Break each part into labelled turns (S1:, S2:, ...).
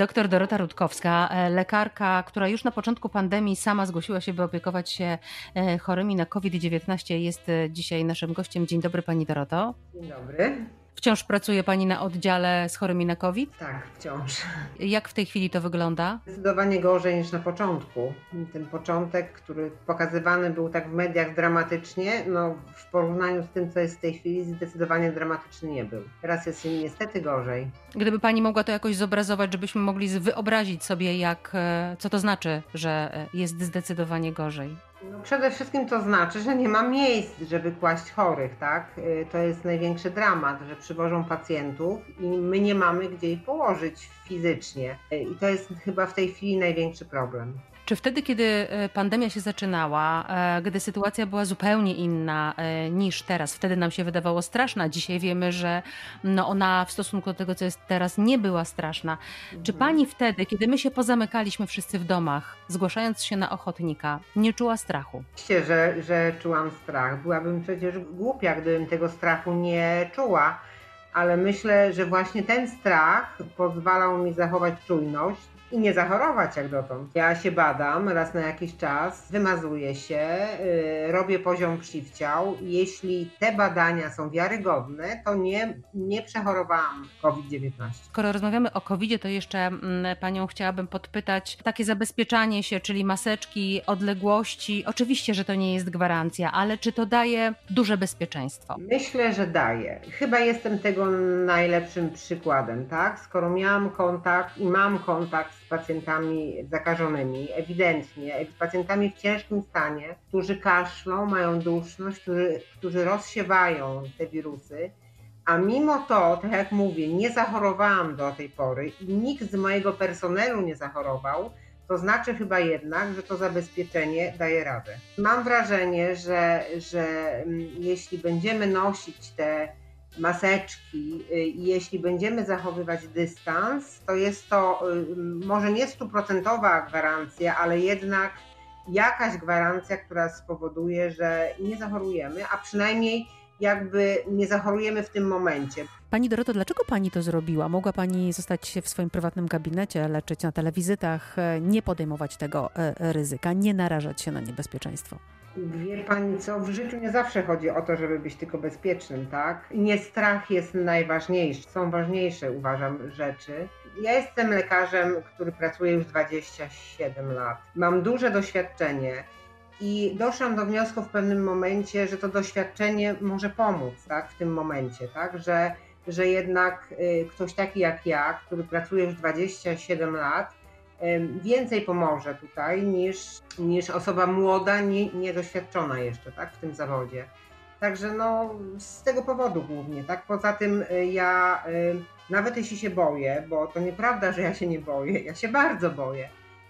S1: Doktor Dorota Rutkowska, e, lekarka, która już na początku pandemii sama zgłosiła się, by opiekować się e, chorymi na COVID-19, jest e, dzisiaj naszym gościem. Dzień dobry Pani Doroto.
S2: Dzień dobry.
S1: Wciąż pracuje Pani na oddziale z chorymi na COVID?
S2: Tak, wciąż.
S1: Jak w tej chwili to wygląda?
S2: Zdecydowanie gorzej niż na początku. Ten początek, który pokazywany był tak w mediach dramatycznie, no w porównaniu z tym, co jest w tej chwili, zdecydowanie dramatyczny nie był. Teraz jest niestety gorzej.
S1: Gdyby Pani mogła to jakoś zobrazować, żebyśmy mogli wyobrazić sobie, jak, e, co to znaczy, że e, jest zdecydowanie gorzej.
S2: No przede wszystkim to znaczy, że nie ma miejsc, żeby kłaść chorych, tak? Y, to jest największy dramat, że przywożą pacjentów i my nie mamy gdzie ich położyć fizycznie. Y, I to jest chyba w tej chwili największy problem.
S1: Czy wtedy, kiedy e, pandemia się zaczynała, e, gdy sytuacja była zupełnie inna e, niż teraz, wtedy nam się wydawała straszna. Dzisiaj wiemy, że no ona w stosunku do tego, co jest teraz, nie była straszna. Mhm. Czy pani wtedy, kiedy my się pozamykaliśmy wszyscy w domach, zgłaszając się na ochotnika, nie czuła strachu?
S2: Oczywiście, że, że czułam strach. Byłabym przecież głupia, gdybym tego strachu nie czuła ale myślę, że właśnie ten strach pozwalał mi zachować czujność i nie zachorować jak dotąd. Ja się badam raz na jakiś czas, wymazuję się, yy, robię poziom przywciał. Jeśli te badania są wiarygodne, to nie, nie przechorowałam COVID-19.
S1: Skoro rozmawiamy o COVID, to jeszcze mm, panią chciałabym podpytać takie zabezpieczanie się, czyli maseczki, odległości. Oczywiście, że to nie jest gwarancja, ale czy to daje duże bezpieczeństwo?
S2: Myślę, że daje. Chyba jestem tego najlepszym przykładem, tak? Skoro miałam kontakt i mam kontakt pacjentami zakażonymi, ewidentnie, pacjentami w ciężkim stanie, którzy kaszlą, mają duszność, którzy, którzy rozsiewają te wirusy, a mimo to, tak jak mówię, nie zachorowałam do tej pory i nikt z mojego personelu nie zachorował, to znaczy chyba jednak, że to zabezpieczenie daje radę. Mam wrażenie, że, że mm, jeśli będziemy nosić te maseczki y, i jeśli będziemy zachowywać dystans, to jest to y, może nie stuprocentowa gwarancja, ale jednak jakaś gwarancja, która spowoduje, że nie zachorujemy, a przynajmniej jakby nie zachorujemy w tym momencie.
S1: Pani Doroto, dlaczego Pani to zrobiła? Mogła Pani zostać w swoim prywatnym gabinecie, leczyć na telewizytach, e, nie podejmować tego e, ryzyka, nie narażać się na niebezpieczeństwo?
S2: Wie pani co, w życiu nie zawsze chodzi o to, żeby być tylko bezpiecznym, tak? Nie strach jest najważniejszy, są ważniejsze uważam rzeczy. Ja jestem lekarzem, który pracuje już 27 lat. Mam duże doświadczenie i doszłam do wniosku w pewnym momencie, że to doświadczenie może pomóc, tak? W tym momencie, tak? Że, że jednak y, ktoś taki jak ja, który pracuje już 27 lat, więcej pomoże tutaj niż, niż osoba młoda, nie, niedoświadczona jeszcze tak, w tym zawodzie. Także no, z tego powodu głównie, tak? Poza tym y, ja y, nawet jeśli się boję, bo to nieprawda, że ja się nie boję, ja się bardzo boję.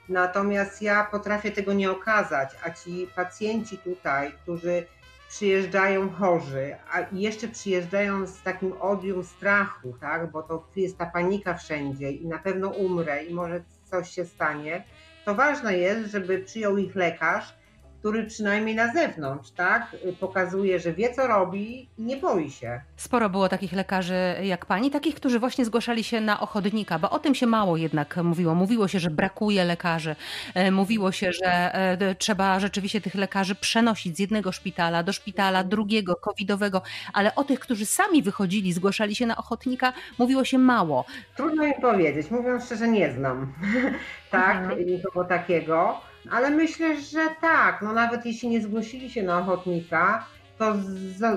S2: Natomiast ja potrafię tego nie okazać, a ci pacjenci tutaj, którzy przyjeżdżają chorzy, a jeszcze przyjeżdżają z takim odium strachu, tak? Bo to jest ta panika wszędzie i na pewno umrę i może coś się stanie, to ważne jest, żeby przyjął ich lekarz, który przynajmniej na zewnątrz, tak, pokazuje, że wie co robi i nie boi się.
S1: Sporo było takich lekarzy jak pani, takich, którzy właśnie zgłaszali się na ochotnika, bo o tym się mało jednak mówiło. Mówiło się, że brakuje lekarzy, e, mówiło się, że e, trzeba rzeczywiście tych lekarzy przenosić z jednego szpitala do szpitala drugiego, covidowego, ale o tych, którzy sami wychodzili, zgłaszali się na ochotnika, mówiło się mało.
S2: Trudno mi powiedzieć, mówiąc szczerze, nie znam tak, mhm. nikogo takiego. Ale myślę, że tak. No nawet jeśli nie zgłosili się na ochotnika, to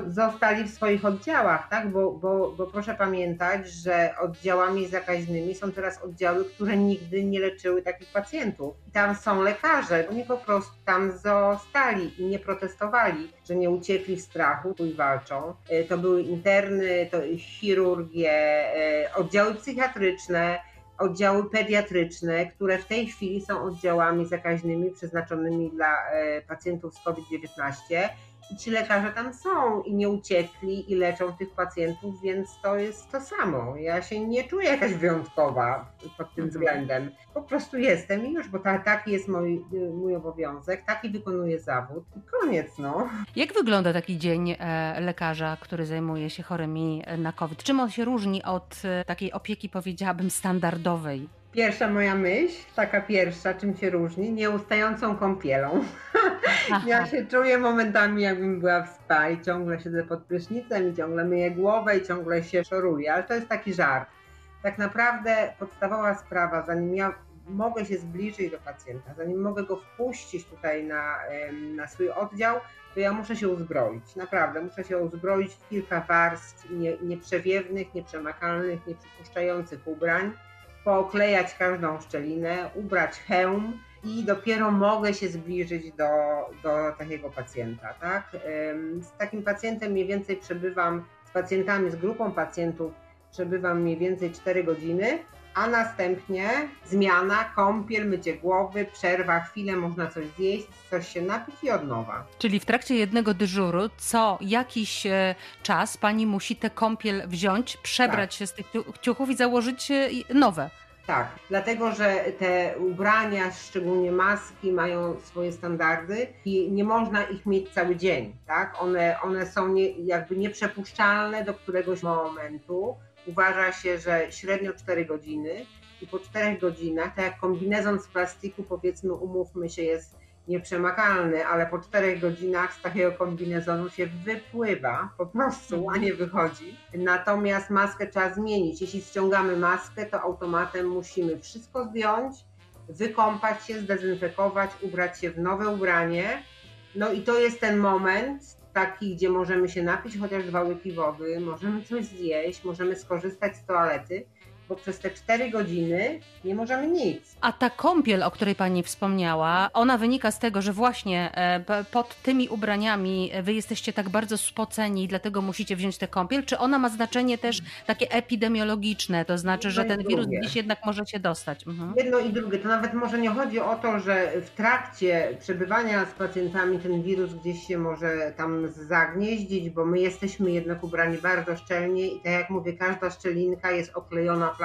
S2: zostali w swoich oddziałach, tak? Bo, bo, bo proszę pamiętać, że oddziałami zakaźnymi są teraz oddziały, które nigdy nie leczyły takich pacjentów. I tam są lekarze, oni po prostu tam zostali i nie protestowali, że nie uciekli w strachu i walczą. E, to były interny, to chirurgie, e, oddziały psychiatryczne, oddziały pediatryczne, które w tej chwili są oddziałami zakaźnymi przeznaczonymi dla e, pacjentów z COVID-19 i ci lekarze tam są i nie uciekli i leczą tych pacjentów, więc to jest to samo. Ja się nie czuję jakaś wyjątkowa pod tym mhm. względem. Po prostu jestem i już, bo ta, taki jest mój, mój obowiązek, taki wykonuję zawód i koniec, no.
S1: Jak wygląda taki dzień e, lekarza, który zajmuje się chorymi na COVID? Czym on się różni od e, takiej opieki, powiedziałabym, standardowej?
S2: Pierwsza moja myśl, taka pierwsza, czym się różni, nieustającą kąpielą. ja się czuję momentami, jakbym była w spa i ciągle siedzę pod prysznicem i ciągle myję głowę i ciągle się szoruję, ale to jest taki żart. Tak naprawdę podstawowa sprawa, zanim ja mogę się zbliżyć do pacjenta, zanim mogę go wpuścić tutaj na, na swój oddział, to ja muszę się uzbroić. Naprawdę, muszę się uzbroić w kilka warstw nie, nieprzewiewnych, nieprzemakalnych, nieprzypuszczających ubrań, pooklejać każdą szczelinę, ubrać hełm i dopiero mogę się zbliżyć do, do takiego pacjenta. Tak? Z takim pacjentem mniej więcej przebywam, z pacjentami, z grupą pacjentów przebywam mniej więcej 4 godziny a następnie zmiana, kąpiel, mycie głowy, przerwa, chwilę można coś zjeść, coś się napić i od nowa.
S1: Czyli w trakcie jednego dyżuru co jakiś e, czas pani musi tę kąpiel wziąć, przebrać tak. się z tych ciuchów i założyć e, nowe.
S2: Tak, dlatego że te ubrania, szczególnie maski, mają swoje standardy i nie można ich mieć cały dzień. Tak? One, one są nie, jakby nieprzepuszczalne do któregoś momentu uważa się, że średnio 4 godziny i po 4 godzinach, tak jak kombinezon z plastiku, powiedzmy, umówmy się, jest nieprzemakalny, ale po 4 godzinach z takiego kombinezonu się wypływa po prostu, a nie wychodzi. Natomiast maskę trzeba zmienić. Jeśli ściągamy maskę, to automatem musimy wszystko zdjąć, wykąpać się, zdezynfekować, ubrać się w nowe ubranie. No i to jest ten moment, taki, gdzie możemy się napić chociaż dwa łyki wody, możemy coś zjeść, możemy skorzystać z toalety, bo przez te 4 godziny nie możemy nic.
S1: A ta kąpiel, o której Pani wspomniała, ona wynika z tego, że właśnie e, pod tymi ubraniami Wy jesteście tak bardzo spoceni i dlatego musicie wziąć tę kąpiel? Czy ona ma znaczenie też takie epidemiologiczne, to znaczy, że ten wirus gdzieś jednak może się dostać?
S2: Mhm. Jedno i drugie. To nawet może nie chodzi o to, że w trakcie przebywania z pacjentami ten wirus gdzieś się może tam zagnieździć, bo my jesteśmy jednak ubrani bardzo szczelnie i tak jak mówię, każda szczelinka jest oklejona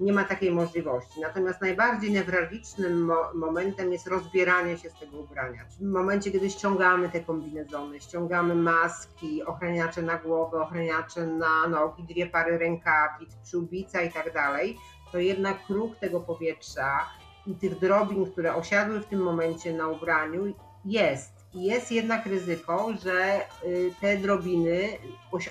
S2: nie ma takiej możliwości. Natomiast najbardziej newralgicznym mo momentem jest rozbieranie się z tego ubrania. Czyli w momencie, kiedy ściągamy te kombinezony, ściągamy maski, ochraniacze na głowę, ochraniacze na nogi, dwie pary rękawic, przyłbica i tak dalej, to jednak kruk tego powietrza i tych drobin, które osiadły w tym momencie na ubraniu jest. Jest jednak ryzyko, że y, te drobiny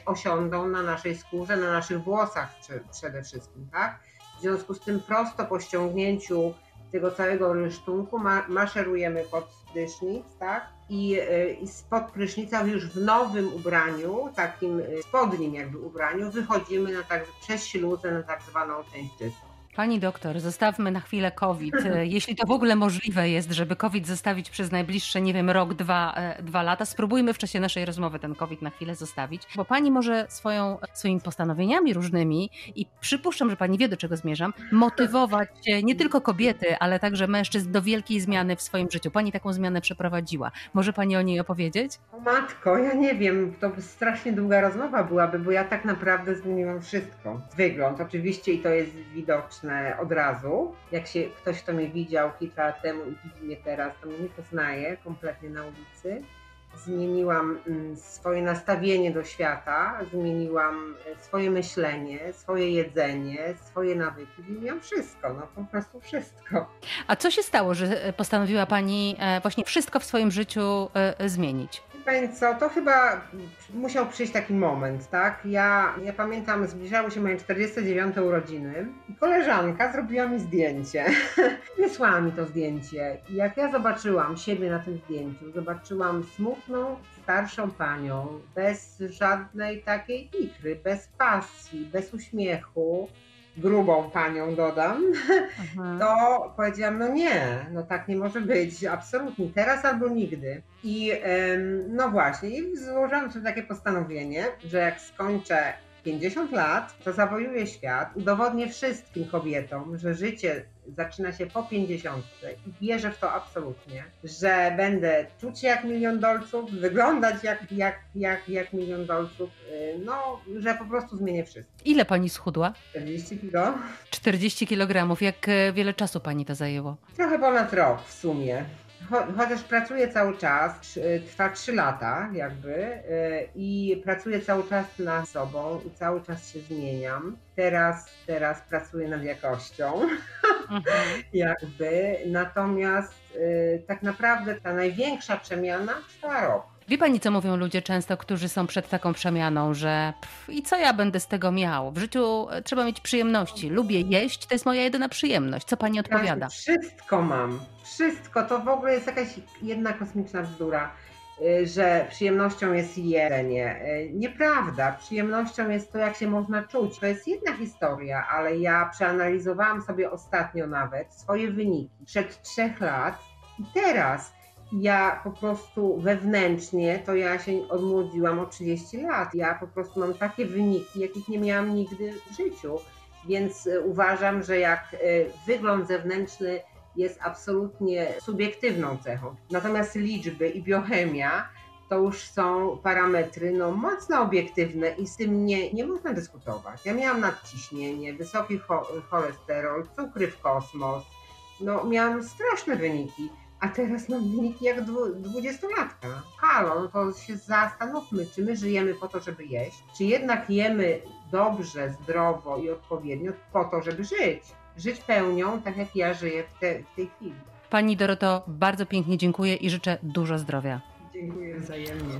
S2: osiądą na naszej skórze, na naszych włosach przede wszystkim, tak? W związku z tym prosto po ściągnięciu tego całego rysztunku maszerujemy pod prysznic, tak? I, y, I spod prysznica już w nowym ubraniu, takim y, spodnim jakby ubraniu, wychodzimy na tak, przez śluzę na tak zwaną część czystą.
S1: Pani doktor, zostawmy na chwilę COVID. Jeśli to w ogóle możliwe jest, żeby COVID zostawić przez najbliższe, nie wiem, rok, dwa, e, dwa lata, spróbujmy w czasie naszej rozmowy ten COVID na chwilę zostawić, bo pani może swoją, swoimi postanowieniami różnymi i przypuszczam, że pani wie, do czego zmierzam, motywować nie tylko kobiety, ale także mężczyzn do wielkiej zmiany w swoim życiu. Pani taką zmianę przeprowadziła. Może pani o niej opowiedzieć?
S2: O matko, ja nie wiem, to strasznie długa rozmowa byłaby, bo ja tak naprawdę zmieniłam wszystko. Wygląd oczywiście i to jest widoczne od razu. Jak się ktoś, kto mnie widział kilka lat temu i widzi mnie teraz, to mnie nie poznaje kompletnie na ulicy. Zmieniłam mm, swoje nastawienie do świata, zmieniłam e, swoje myślenie, swoje jedzenie, swoje nawyki, zmieniłam wszystko, no po prostu wszystko.
S1: A co się stało, że postanowiła Pani e, właśnie wszystko w swoim życiu e, zmienić?
S2: Pani co, to chyba musiał przyjść taki moment, tak? Ja, ja pamiętam, zbliżały się moje 49 urodziny i koleżanka zrobiła mi zdjęcie. Wysłała mi to zdjęcie. I jak ja zobaczyłam siebie na tym zdjęciu, zobaczyłam smutną, starszą panią, bez żadnej takiej ikry, bez pasji, bez uśmiechu, grubą panią dodam, Aha. to powiedziałam, no nie, no tak nie może być, absolutnie, teraz albo nigdy. I no właśnie, i złożyłam sobie takie postanowienie, że jak skończę 50 lat, to zawojuję świat, udowodnię wszystkim kobietom, że życie zaczyna się po 50 i wierzę w to absolutnie, że będę czuć się jak milion dolców, wyglądać jak, jak, jak, jak milion dolców, y, no, że po prostu zmienię wszystko.
S1: Ile pani schudła?
S2: 40 kilo.
S1: 40 kg. Jak e, wiele czasu pani to zajęło?
S2: Trochę ponad rok w sumie chociaż pracuję cały czas, trwa 3 lata jakby i pracuję cały czas nad sobą i cały czas się zmieniam. Teraz, teraz pracuję nad jakością, mhm. jakby. Natomiast tak naprawdę ta największa przemiana trwa rok.
S1: Wie pani, co mówią ludzie często, którzy są przed taką przemianą, że pff, i co ja będę z tego miał? W życiu e, trzeba mieć przyjemności. Lubię jeść, to jest moja jedyna przyjemność. Co pani odpowiada?
S2: Wszystko mam. Wszystko. To w ogóle jest jakaś jedna kosmiczna bzdura, e, że przyjemnością jest jedzenie. E, nieprawda. Przyjemnością jest to, jak się można czuć. To jest jedna historia, ale ja przeanalizowałam sobie ostatnio nawet swoje wyniki przed trzech lat i teraz ja po prostu wewnętrznie, to ja się odmłodziłam o 30 lat. Ja po prostu mam takie wyniki, jakich nie miałam nigdy w życiu. Więc e, uważam, że jak e, wygląd zewnętrzny jest absolutnie subiektywną cechą. Natomiast liczby i biochemia to już są parametry no, mocno obiektywne i z tym nie, nie można dyskutować. Ja miałam nadciśnienie, wysoki cholesterol, cukry w kosmos, no miałam straszne wyniki a teraz mam wyniki jak dwudziestolatka. Halo, no to się zastanówmy, czy my żyjemy po to, żeby jeść, czy jednak jemy dobrze, zdrowo i odpowiednio po to, żeby żyć. Żyć pełnią, tak jak ja żyję w, te, w tej chwili.
S1: Pani Doroto, bardzo pięknie dziękuję i życzę dużo zdrowia.
S2: Dziękuję wzajemnie.